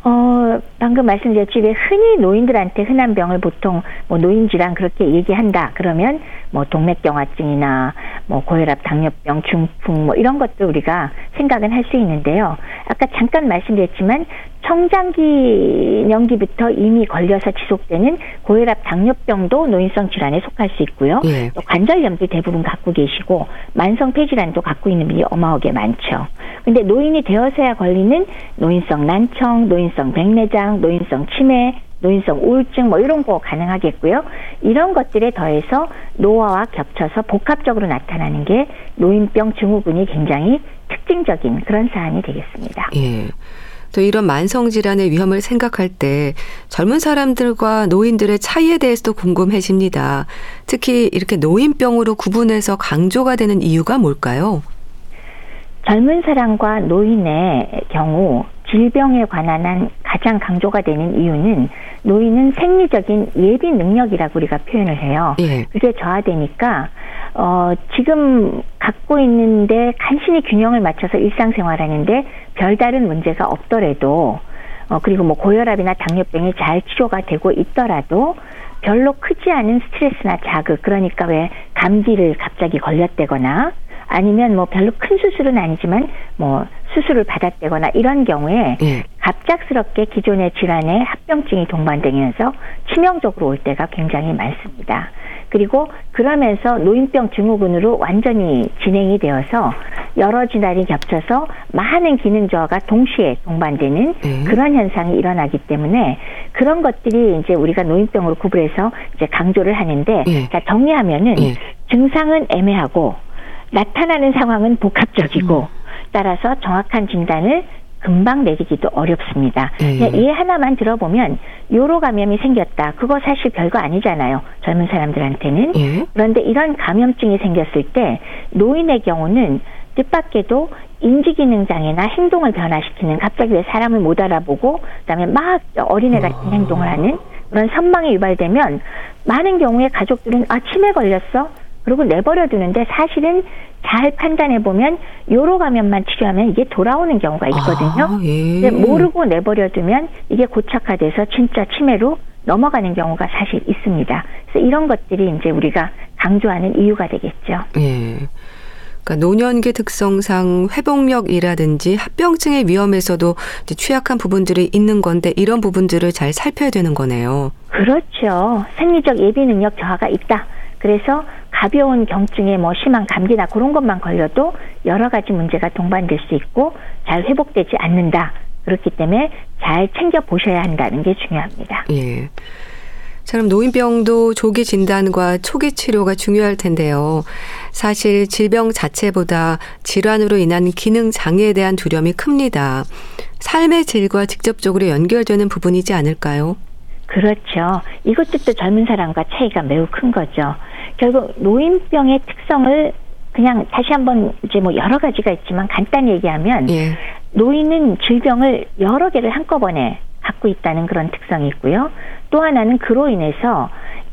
어, 방금 말씀드렸지, 왜 흔히 노인들한테 흔한 병을 보통 뭐 노인 질환 그렇게 얘기한다. 그러면 뭐 동맥경화증이나 뭐 고혈압, 당뇨병, 중풍 뭐 이런 것도 우리가 생각은 할 수 있는데요. 아까 잠깐 말씀드렸지만 청장기년기부터 이미 걸려서 지속되는 고혈압, 당뇨병도 노인성 질환에 속할 수 있고요. 예. 또 관절염도 대부분 갖고 계시고 만성 폐질환도 갖고 있는 분이 어마어마하게 많죠. 근데 노인이 되어서야 걸리는 노인성 난청, 노인성 백내장, 노인성 치매, 노인성 우울증 뭐 이런 거 가능하겠고요. 이런 것들에 더해서 노화와 겹쳐서 복합적으로 나타나는 게 노인병 증후군이 굉장히 특징적인 그런 사안이 되겠습니다. 예. 또 이런 만성 질환의 위험을 생각할 때 젊은 사람들과 노인들의 차이에 대해서도 궁금해집니다. 특히 이렇게 노인병으로 구분해서 강조가 되는 이유가 뭘까요? 젊은 사람과 노인의 경우 질병에 관한 한 가장 강조가 되는 이유는 노인은 생리적인 예비 능력이라고 우리가 표현을 해요. 예. 그게 저하되니까 어 지금 갖고 있는데 간신히 균형을 맞춰서 일상생활하는데 별다른 문제가 없더라도 어 그리고 뭐 고혈압이나 당뇨병이 잘 치료가 되고 있더라도 별로 크지 않은 스트레스나 자극 그러니까 왜 감기를 갑자기 걸렸다거나 아니면 뭐 별로 큰 수술은 아니지만 뭐 수술을 받았다거나 이런 경우에 예. 갑작스럽게 기존의 질환에 합병증이 동반되면서 치명적으로 올 때가 굉장히 많습니다. 그리고 그러면서 노인병 증후군으로 완전히 진행이 되어서 여러 질환이 겹쳐서 많은 기능 저하가 동시에 동반되는 네. 그런 현상이 일어나기 때문에 그런 것들이 이제 우리가 노인병으로 구분해서 이제 강조를 하는데 네. 자 정리하면은 네. 증상은 애매하고 나타나는 상황은 복합적이고 음. 따라서 정확한 진단을 금방 내리기도 어렵습니다. 예. 이 하나만 들어보면 요로 감염이 생겼다. 그거 사실 별거 아니잖아요. 젊은 사람들한테는. 예. 그런데 이런 감염증이 생겼을 때 노인의 경우는 뜻밖에도 인지기능 장애나 행동을 변화시키는 갑자기 왜 사람을 못 알아보고 그다음에 막 어린애 같은 아. 행동을 하는 그런 선망이 유발되면 많은 경우에 가족들은 아 치매 걸렸어 그리고 내버려 두는데 사실은 잘 판단해 보면 요로 감염만 치료하면 이게 돌아오는 경우가 있거든요. 아, 예. 모르고 내버려 두면 이게 고착화돼서 진짜 치매로 넘어가는 경우가 사실 있습니다. 그래서 이런 것들이 이제 우리가 강조하는 이유가 되겠죠. 예. 그러니까 노년기 특성상 회복력이라든지 합병증의 위험에서도 취약한 부분들이 있는 건데 이런 부분들을 잘 살펴야 되는 거네요. 그렇죠. 생리적 예비 능력 저하가 있다. 그래서 가벼운 경증에 뭐 심한 감기나 그런 것만 걸려도 여러 가지 문제가 동반될 수 있고 잘 회복되지 않는다. 그렇기 때문에 잘 챙겨 보셔야 한다는 게 중요합니다. 예. 그럼 노인병도 조기 진단과 초기 치료가 중요할 텐데요. 사실 질병 자체보다 질환으로 인한 기능 장애에 대한 두려움이 큽니다. 삶의 질과 직접적으로 연결되는 부분이지 않을까요? 그렇죠. 이것도 또 젊은 사람과 차이가 매우 큰 거죠. 결국 노인병의 특성을 그냥 다시 한번 이제 뭐 여러 가지가 있지만 간단히 얘기하면 예. 노인은 질병을 여러 개를 한꺼번에 갖고 있다는 그런 특성이 있고요. 또 하나는 그로 인해서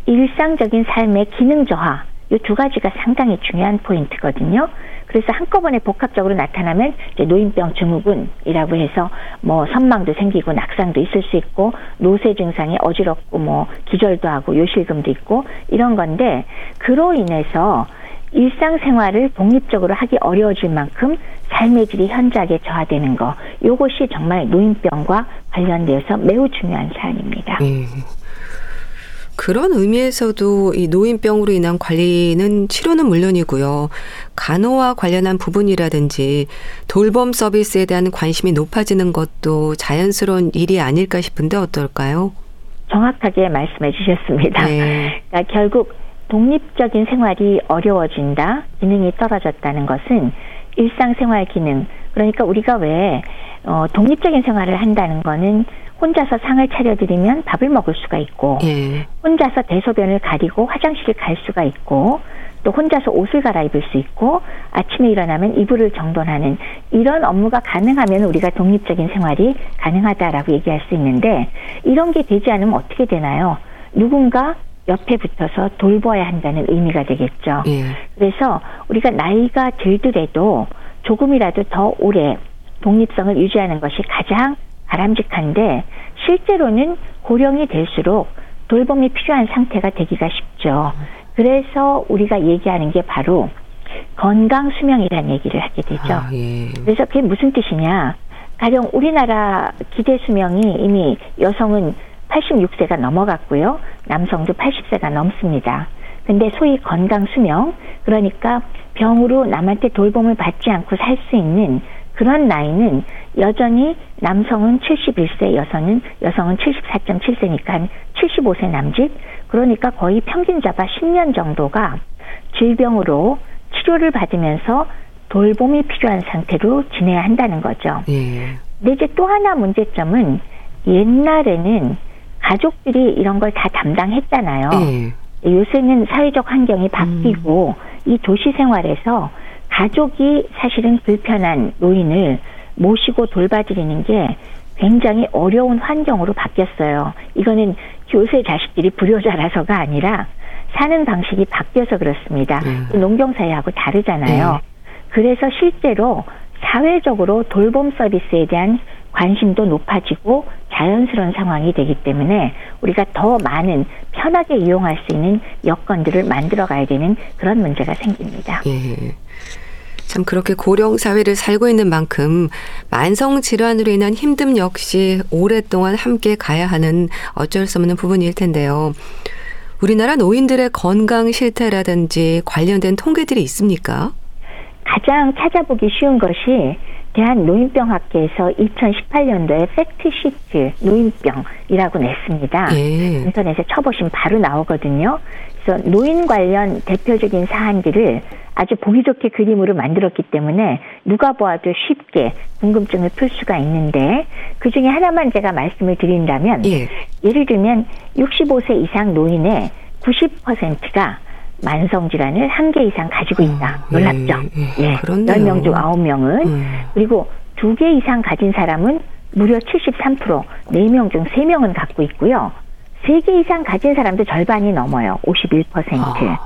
일상적인 삶의 기능 저하 이 두 가지가 상당히 중요한 포인트거든요. 그래서 한꺼번에 복합적으로 나타나면 이제 노인병 증후군이라고 해서 뭐 선망도 생기고 낙상도 있을 수 있고 노쇠 증상이 어지럽고 뭐 기절도 하고 요실금도 있고 이런 건데 그로 인해서 일상생활을 독립적으로 하기 어려워질 만큼 삶의 질이 현저하게 저하되는 거 이것이 정말 노인병과 관련되어서 매우 중요한 사안입니다. 예. 그런 의미에서도 이 노인병으로 인한 관리는 치료는 물론이고요. 간호와 관련한 부분이라든지 돌봄 서비스에 대한 관심이 높아지는 것도 자연스러운 일이 아닐까 싶은데 어떨까요? 정확하게 말씀해 주셨습니다. 네. 그러니까 결국 독립적인 생활이 어려워진다, 기능이 떨어졌다는 것은 일상생활 기능, 그러니까 우리가 왜 어, 독립적인 생활을 한다는 거는 혼자서 상을 차려드리면 밥을 먹을 수가 있고 예. 혼자서 대소변을 가리고 화장실을 갈 수가 있고 또 혼자서 옷을 갈아입을 수 있고 아침에 일어나면 이불을 정돈하는 이런 업무가 가능하면 우리가 독립적인 생활이 가능하다라고 얘기할 수 있는데 이런 게 되지 않으면 어떻게 되나요? 누군가 옆에 붙어서 돌봐야 한다는 의미가 되겠죠. 예. 그래서 우리가 나이가 들더라도 조금이라도 더 오래 독립성을 유지하는 것이 가장 바람직한데 실제로는 고령이 될수록 돌봄이 필요한 상태가 되기가 쉽죠. 그래서 우리가 얘기하는 게 바로 건강 수명이라는 얘기를 하게 되죠. 아, 예. 그래서 그게 무슨 뜻이냐? 가령 우리나라 기대 수명이 이미 여성은 86세가 넘어갔고요. 남성도 80세가 넘습니다. 근데 소위 건강 수명, 그러니까 병으로 남한테 돌봄을 받지 않고 살 수 있는 그런 나이는 여전히 남성은 71세, 여성은 여성은 74.7세니까 한 75세 남짓. 그러니까 거의 평균 잡아 10년 정도가 질병으로 치료를 받으면서 돌봄이 필요한 상태로 지내야 한다는 거죠. 예. 근데 이제 또 하나 문제점은 옛날에는 가족들이 이런 걸 다 담당했잖아요. 예. 요새는 사회적 환경이 바뀌고 이 도시 생활에서 가족이 사실은 불편한 노인을 모시고 돌봐드리는 게 굉장히 어려운 환경으로 바뀌었어요. 이거는 요새 자식들이 불효자라서가 아니라 사는 방식이 바뀌어서 그렇습니다. 음. 농경사회하고 다르잖아요. 그래서 실제로 사회적으로 돌봄 서비스에 대한 관심도 높아지고 자연스러운 상황이 되기 때문에 우리가 더 많은 편하게 이용할 수 있는 여건들을 만들어 가야 되는 그런 문제가 생깁니다. 예. 참 그렇게 고령 사회를 살고 있는 만큼 만성 질환으로 인한 힘듦 역시 오랫동안 함께 가야 하는 어쩔 수 없는 부분일 텐데요. 우리나라 노인들의 건강 실태라든지 관련된 통계들이 있습니까? 가장 찾아보기 쉬운 것이 대한노인병학회에서 2018년도에 팩트시트 노인병이라고 냈습니다. 예. 인터넷에 쳐보시면 바로 나오거든요. 그래서 노인 관련 대표적인 사안들을 아주 보기 좋게 그림으로 만들었기 때문에 누가 보아도 쉽게 궁금증을 풀 수가 있는데 그 중에 하나만 제가 말씀을 드린다면 예. 예를 들면 65세 이상 노인의 90%가 만성 질환을 한 개 이상 가지고 있다. 예, 놀랍죠? 예, 예. 그렇네요. 10명 중 9명은 음. 그리고 두 개 이상 가진 사람은 무려 73%, 4명 중 3명은 갖고 있고요. 세 개 이상 가진 사람도 절반이 넘어요. 51%. 아.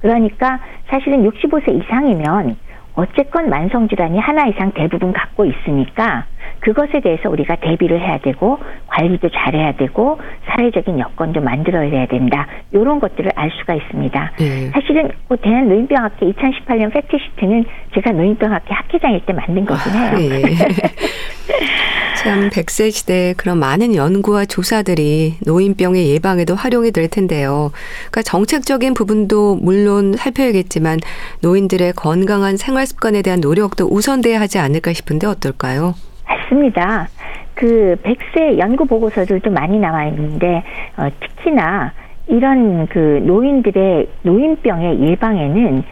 그러니까 사실은 65세 이상이면 어쨌건 만성 질환이 하나 이상 대부분 갖고 있으니까 그것에 대해서 우리가 대비를 해야 되고 관리도 잘해야 되고 사회적인 여건도 만들어야 된다. 이런 것들을 알 수가 있습니다. 네. 사실은 그 대한 노인병학회 2018년 팩트시트는 제가 노인병학회 학회장일 때 만든 거긴 해요. 아, 네. 참 100세 시대에 그런 많은 연구와 조사들이 노인병의 예방에도 활용이 될 텐데요. 그러니까 정책적인 부분도 물론 살펴야겠지만 노인들의 건강한 생활 습관에 대한 노력도 우선돼야 하지 않을까 싶은데 어떨까요? 맞습니다. 그 100세 연구 보고서들도 많이 나와 있는데 어, 특히나 이런 그 노인들의 노인병의 예방에는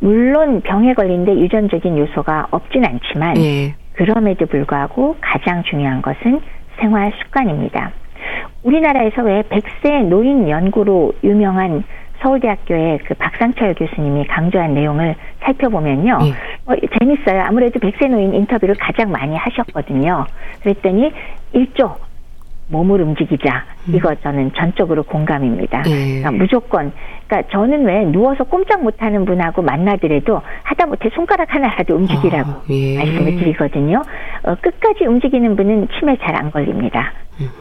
물론 병에 걸린데 유전적인 요소가 없진 않지만 예. 그럼에도 불구하고 가장 중요한 것은 생활 습관입니다. 우리나라에서 왜 100세 노인 연구로 유명한 서울대학교의 그 박상철 교수님이 강조한 내용을 살펴보면요. 네. 어, 재밌어요. 아무래도 백세 노인 인터뷰를 가장 많이 하셨거든요. 그랬더니 일조 몸을 움직이자. 음. 이거 저는 전적으로 공감입니다. 네. 그러니까 무조건. 그러니까 저는 왜 누워서 꼼짝 못하는 분하고 만나더라도 하다못해 손가락 하나라도 움직이라고 아, 예. 말씀을 드리거든요. 어, 끝까지 움직이는 분은 치매 잘 안 걸립니다.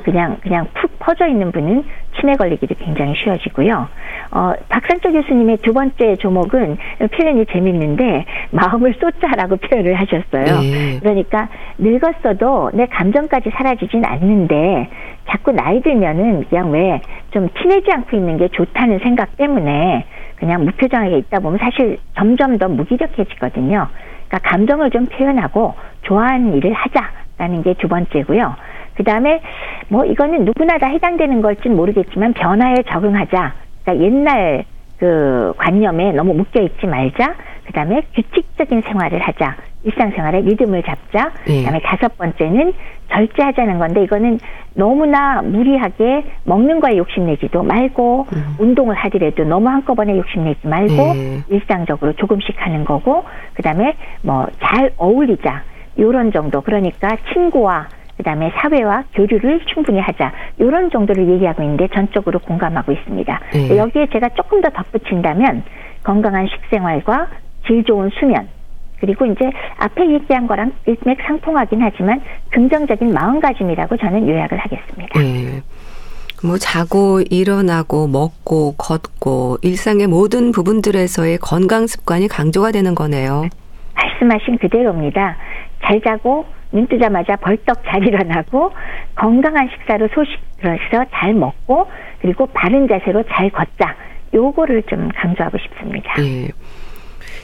그냥 그냥 푹 퍼져 있는 분은 치매 걸리기도 굉장히 쉬워지고요. 어, 박상철 교수님의 두 번째 조목은 표현이 재밌는데 마음을 쏟자라고 표현을 하셨어요. 네. 그러니까 늙었어도 내 감정까지 사라지진 않는데 자꾸 나이 들면은 그냥 왜 좀 티내지 않고 있는 게 좋다는 생각 때문에 그냥 무표정하게 있다 보면 사실 점점 더 무기력해지거든요. 그러니까 감정을 좀 표현하고 좋아하는 일을 하자라는 게 두 번째고요. 그 다음에 뭐 이거는 누구나 다 해당되는 걸진 모르겠지만 변화에 적응하자. 그러니까 옛날 그 관념에 너무 묶여 있지 말자. 그 다음에 규칙적인 생활을 하자. 일상생활에 리듬을 잡자. 네. 그 다음에 다섯 번째는 절제하자는 건데 이거는 너무나 무리하게 먹는 거에 욕심내지도 말고 음. 운동을 하더라도 너무 한꺼번에 욕심내지 말고 네. 일상적으로 조금씩 하는 거고 그 다음에 뭐 잘 어울리자. 요런 정도. 그러니까 친구와 그다음에 사회와 교류를 충분히 하자 이런 정도를 얘기하고 있는데 전적으로 공감하고 있습니다. 네. 여기에 제가 조금 더 덧붙인다면 건강한 식생활과 질 좋은 수면 그리고 이제 앞에 얘기한 거랑 일맥상통하긴 하지만 긍정적인 마음가짐이라고 저는 요약을 하겠습니다. 네. 뭐 자고 일어나고 먹고 걷고 일상의 모든 부분들에서의 건강 습관이 강조가 되는 거네요. 말씀하신 그대로입니다. 잘 자고 눈 뜨자마자 벌떡 잘 일어나고 건강한 식사로 소식들어서 잘 먹고 그리고 바른 자세로 잘 걷자. 요거를 좀 강조하고 싶습니다. 예.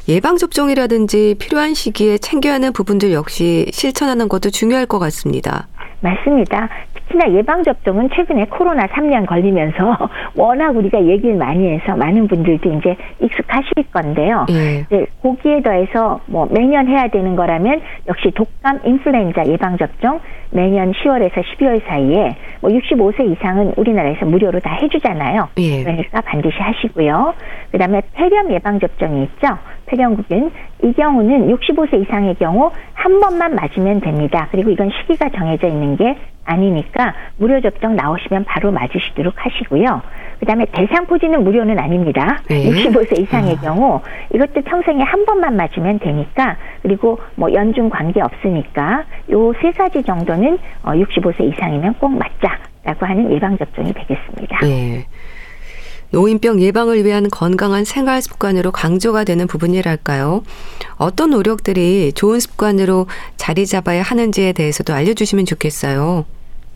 예방 접종이라든지 필요한 시기에 챙겨야 하는 부분들 역시 실천하는 것도 중요할 것 같습니다. 맞습니다. 특히나 예방접종은 최근에 코로나 3년 걸리면서 워낙 우리가 얘기를 많이 해서 많은 분들도 이제 익숙하실 건데요. 예. 네, 거기에 더해서 뭐 매년 해야 되는 거라면 역시 독감 인플루엔자 예방접종 매년 10월에서 12월 사이에 뭐 65세 이상은 우리나라에서 무료로 다 해주잖아요. 예. 그러니까 반드시 하시고요. 그 다음에 폐렴 예방접종이 있죠. 폐렴국은 이 경우는 65세 이상의 경우 한 번만 맞으면 됩니다. 그리고 이건 시기가 정해져 있는 게 아니니까 무료 접종 나오시면 바로 맞으시도록 하시고요. 그다음에 대상포진은 무료는 아닙니다. 네. 65세 이상의 아. 경우 이것도 평생에 한 번만 맞으면 되니까 그리고 뭐 연중 관계 없으니까 요 세 가지 정도는 65세 어, 이상이면 꼭 맞자라고 하는 예방 접종이 되겠습니다. 네. 노인병 예방을 위한 건강한 생활 습관으로 강조가 되는 부분이랄까요? 어떤 노력들이 좋은 습관으로 자리 잡아야 하는지에 대해서도 알려주시면 좋겠어요.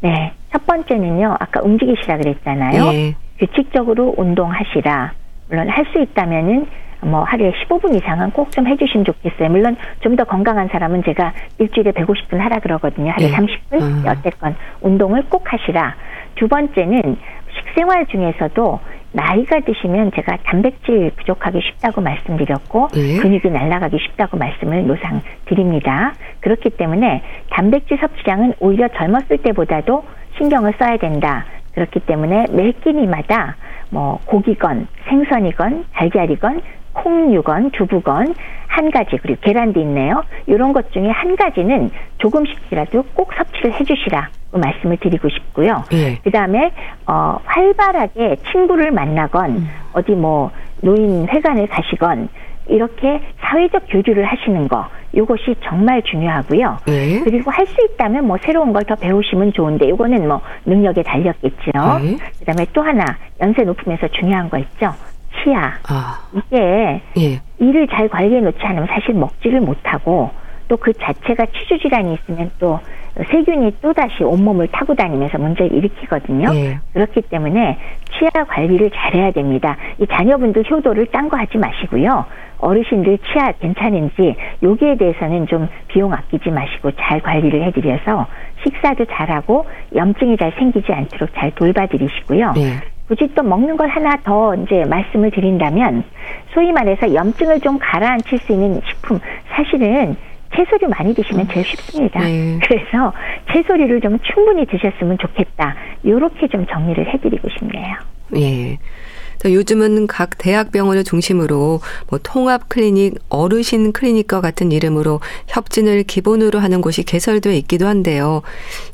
네. 첫 번째는요, 아까 움직이시라 그랬잖아요. 네. 규칙적으로 운동하시라. 물론 할 수 있다면은 뭐 하루에 15분 이상은 꼭 좀 해주시면 좋겠어요. 물론 좀 더 건강한 사람은 제가 일주일에 150분 하라 그러거든요. 하루에 네. 30분. 음. 어쨌건 운동을 꼭 하시라. 두 번째는 식생활 중에서도 나이가 드시면 제가 단백질 부족하기 쉽다고 말씀드렸고 네. 근육이 날아가기 쉽다고 말씀을 노상 드립니다. 그렇기 때문에 단백질 섭취량은 오히려 젊었을 때보다도 신경을 써야 된다. 그렇기 때문에 매 끼니마다 뭐 고기건 생선이건 달걀이건 콩류건 두부건 한 가지 그리고 계란도 있네요. 이런 것 중에 한 가지는 조금씩이라도 꼭 섭취를 해주시라. 말씀을 드리고 싶고요. 예. 그 다음에 어, 활발하게 친구를 만나건 음. 어디 뭐 노인 회관을 가시건 이렇게 사회적 교류를 하시는 거 이것이 정말 중요하고요. 예. 그리고 할 수 있다면 뭐 새로운 걸 더 배우시면 좋은데 이거는 뭐 능력에 달렸겠죠. 예. 그다음에 또 하나 연세 높으면서 중요한 거 있죠. 치아. 아, 이게 예. 이를 잘 관리해 놓지 않으면 사실 먹지를 못하고 또 그 자체가 치주 질환이 있으면 또 세균이 또 다시 온몸을 타고 다니면서 문제를 일으키거든요. 예. 그렇기 때문에 치아 관리를 잘해야 됩니다. 이 자녀분들 효도를 딴 거 하지 마시고요. 어르신들 치아 괜찮은지 여기에 대해서는 좀 비용 아끼지 마시고 잘 관리를 해드려서 식사도 잘하고 염증이 잘 생기지 않도록 잘 돌봐드리시고요. 예. 굳이 또 먹는 걸 하나 더 이제 말씀을 드린다면 소위 말해서 염증을 좀 가라앉힐 수 있는 식품 사실은 채소를 많이 드시면 제일 쉽습니다. 네. 그래서 채소류를 좀 충분히 드셨으면 좋겠다. 요렇게 좀 정리를 해드리고 싶네요. 예. 또 요즘은 각 대학병원을 중심으로 뭐 통합 클리닉, 어르신 클리닉과 같은 이름으로 협진을 기본으로 하는 곳이 개설되어 있기도 한데요.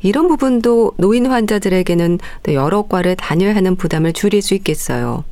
이런 부분도 노인 환자들에게는 또 여러 과를 다녀야 하는 부담을 줄일 수 있겠어요.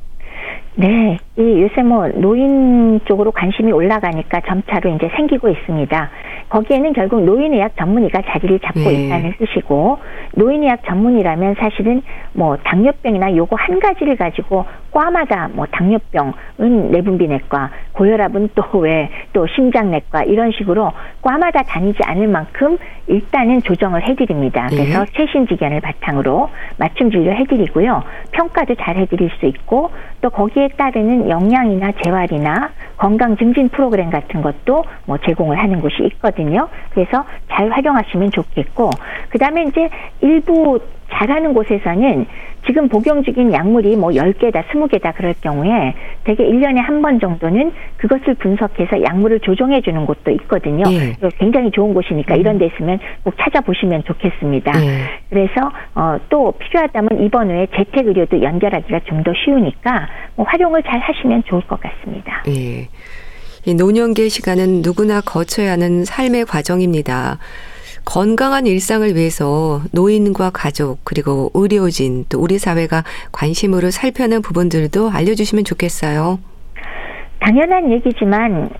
네, 이 요새 뭐 노인 쪽으로 관심이 올라가니까 점차로 이제 생기고 있습니다. 거기에는 결국 노인의학 전문의가 자리를 잡고 네. 있다는 뜻이고 노인의학 전문의라면 사실은 뭐 당뇨병이나 요거 한 가지를 가지고 과마다 뭐 당뇨병은 내분비내과, 고혈압은 또 왜 또 심장내과 이런 식으로 과마다 다니지 않을 만큼 일단은 조정을 해드립니다. 네. 그래서 최신 지견을 바탕으로 맞춤 진료 해드리고요. 평가도 잘 해드릴 수 있고 또 거기에 따르는 영양이나 재활이나 건강 증진 프로그램 같은 것도 뭐 제공을 하는 곳이 있거든요. 그래서 잘 활용하시면 좋겠고 그 다음에 이제 일부 잘하는 곳에서는 지금 복용 중인 약물이 뭐 10개다, 20개다 그럴 경우에 대개 1년에 한 번 정도는 그것을 분석해서 약물을 조정해 주는 곳도 있거든요. 예. 굉장히 좋은 곳이니까 이런 데 있으면 꼭 찾아보시면 좋겠습니다. 예. 그래서 어, 또 필요하다면 입원 후에 재택 의료도 연결하기가 좀 더 쉬우니까 뭐 활용을 잘 하시면 좋을 것 같습니다. 예. 이 노년기의 시간은 누구나 거쳐야 하는 삶의 과정입니다. 건강한 일상을 위해서 노인과 가족 그리고 의료진 또 우리 사회가 관심으로 살펴는 부분들도 알려주시면 좋겠어요. 당연한 얘기지만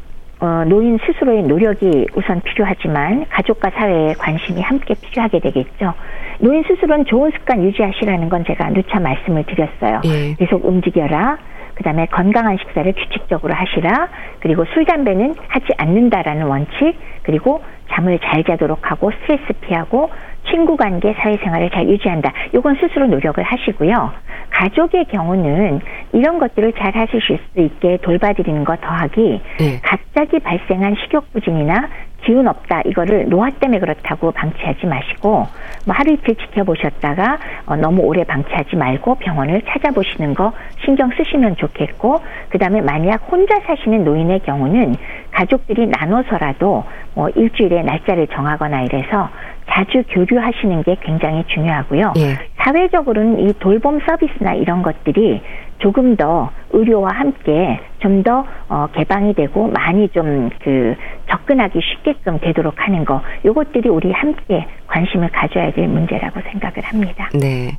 어, 노인 스스로의 노력이 우선 필요하지만 가족과 사회에 관심이 함께 필요하게 되겠죠. 노인 스스로는 좋은 습관 유지하시라는 건 제가 누차 말씀을 드렸어요. 예. 계속 움직여라. 그다음에 건강한 식사를 규칙적으로 하시라. 그리고 술 담배는 하지 않는다라는 원칙. 그리고 잠을 잘 자도록 하고 스트레스 피하고 친구 관계 사회생활을 잘 유지한다. 이건 스스로 노력을 하시고요. 가족의 경우는 이런 것들을 잘 하실 수 있게 돌봐드리는 거 더하기 네. 갑자기 발생한 식욕 부진이나 기운 없다. 이거를 노화 때문에 그렇다고 방치하지 마시고 뭐 하루 이틀 지켜보셨다가 어, 너무 오래 방치하지 말고 병원을 찾아보시는 거 신경 쓰시면 좋겠고 그다음에 만약 혼자 사시는 노인의 경우는 가족들이 나눠서라도 뭐 일주일에 날짜를 정하거나 이래서 자주 교류하시는 게 굉장히 중요하고요. 예. 사회적으로는 이 돌봄 서비스나 이런 것들이 조금 더 의료와 함께 좀 더 어, 개방이 되고 많이 좀 그 접근하기 쉽게끔 되도록 하는 거 요것들이 우리 함께 관심을 가져야 될 문제라고 생각을 합니다. 네.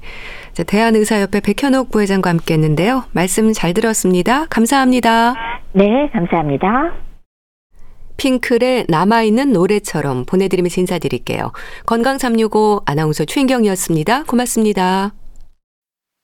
자, 대한의사협회 백현옥 부회장과 함께 했는데요. 말씀 잘 들었습니다. 감사합니다. 네, 감사합니다. 핑클의 남아있는 노래처럼 보내드리면서 인사드릴게요. 건강365 아나운서 최인경이었습니다. 고맙습니다.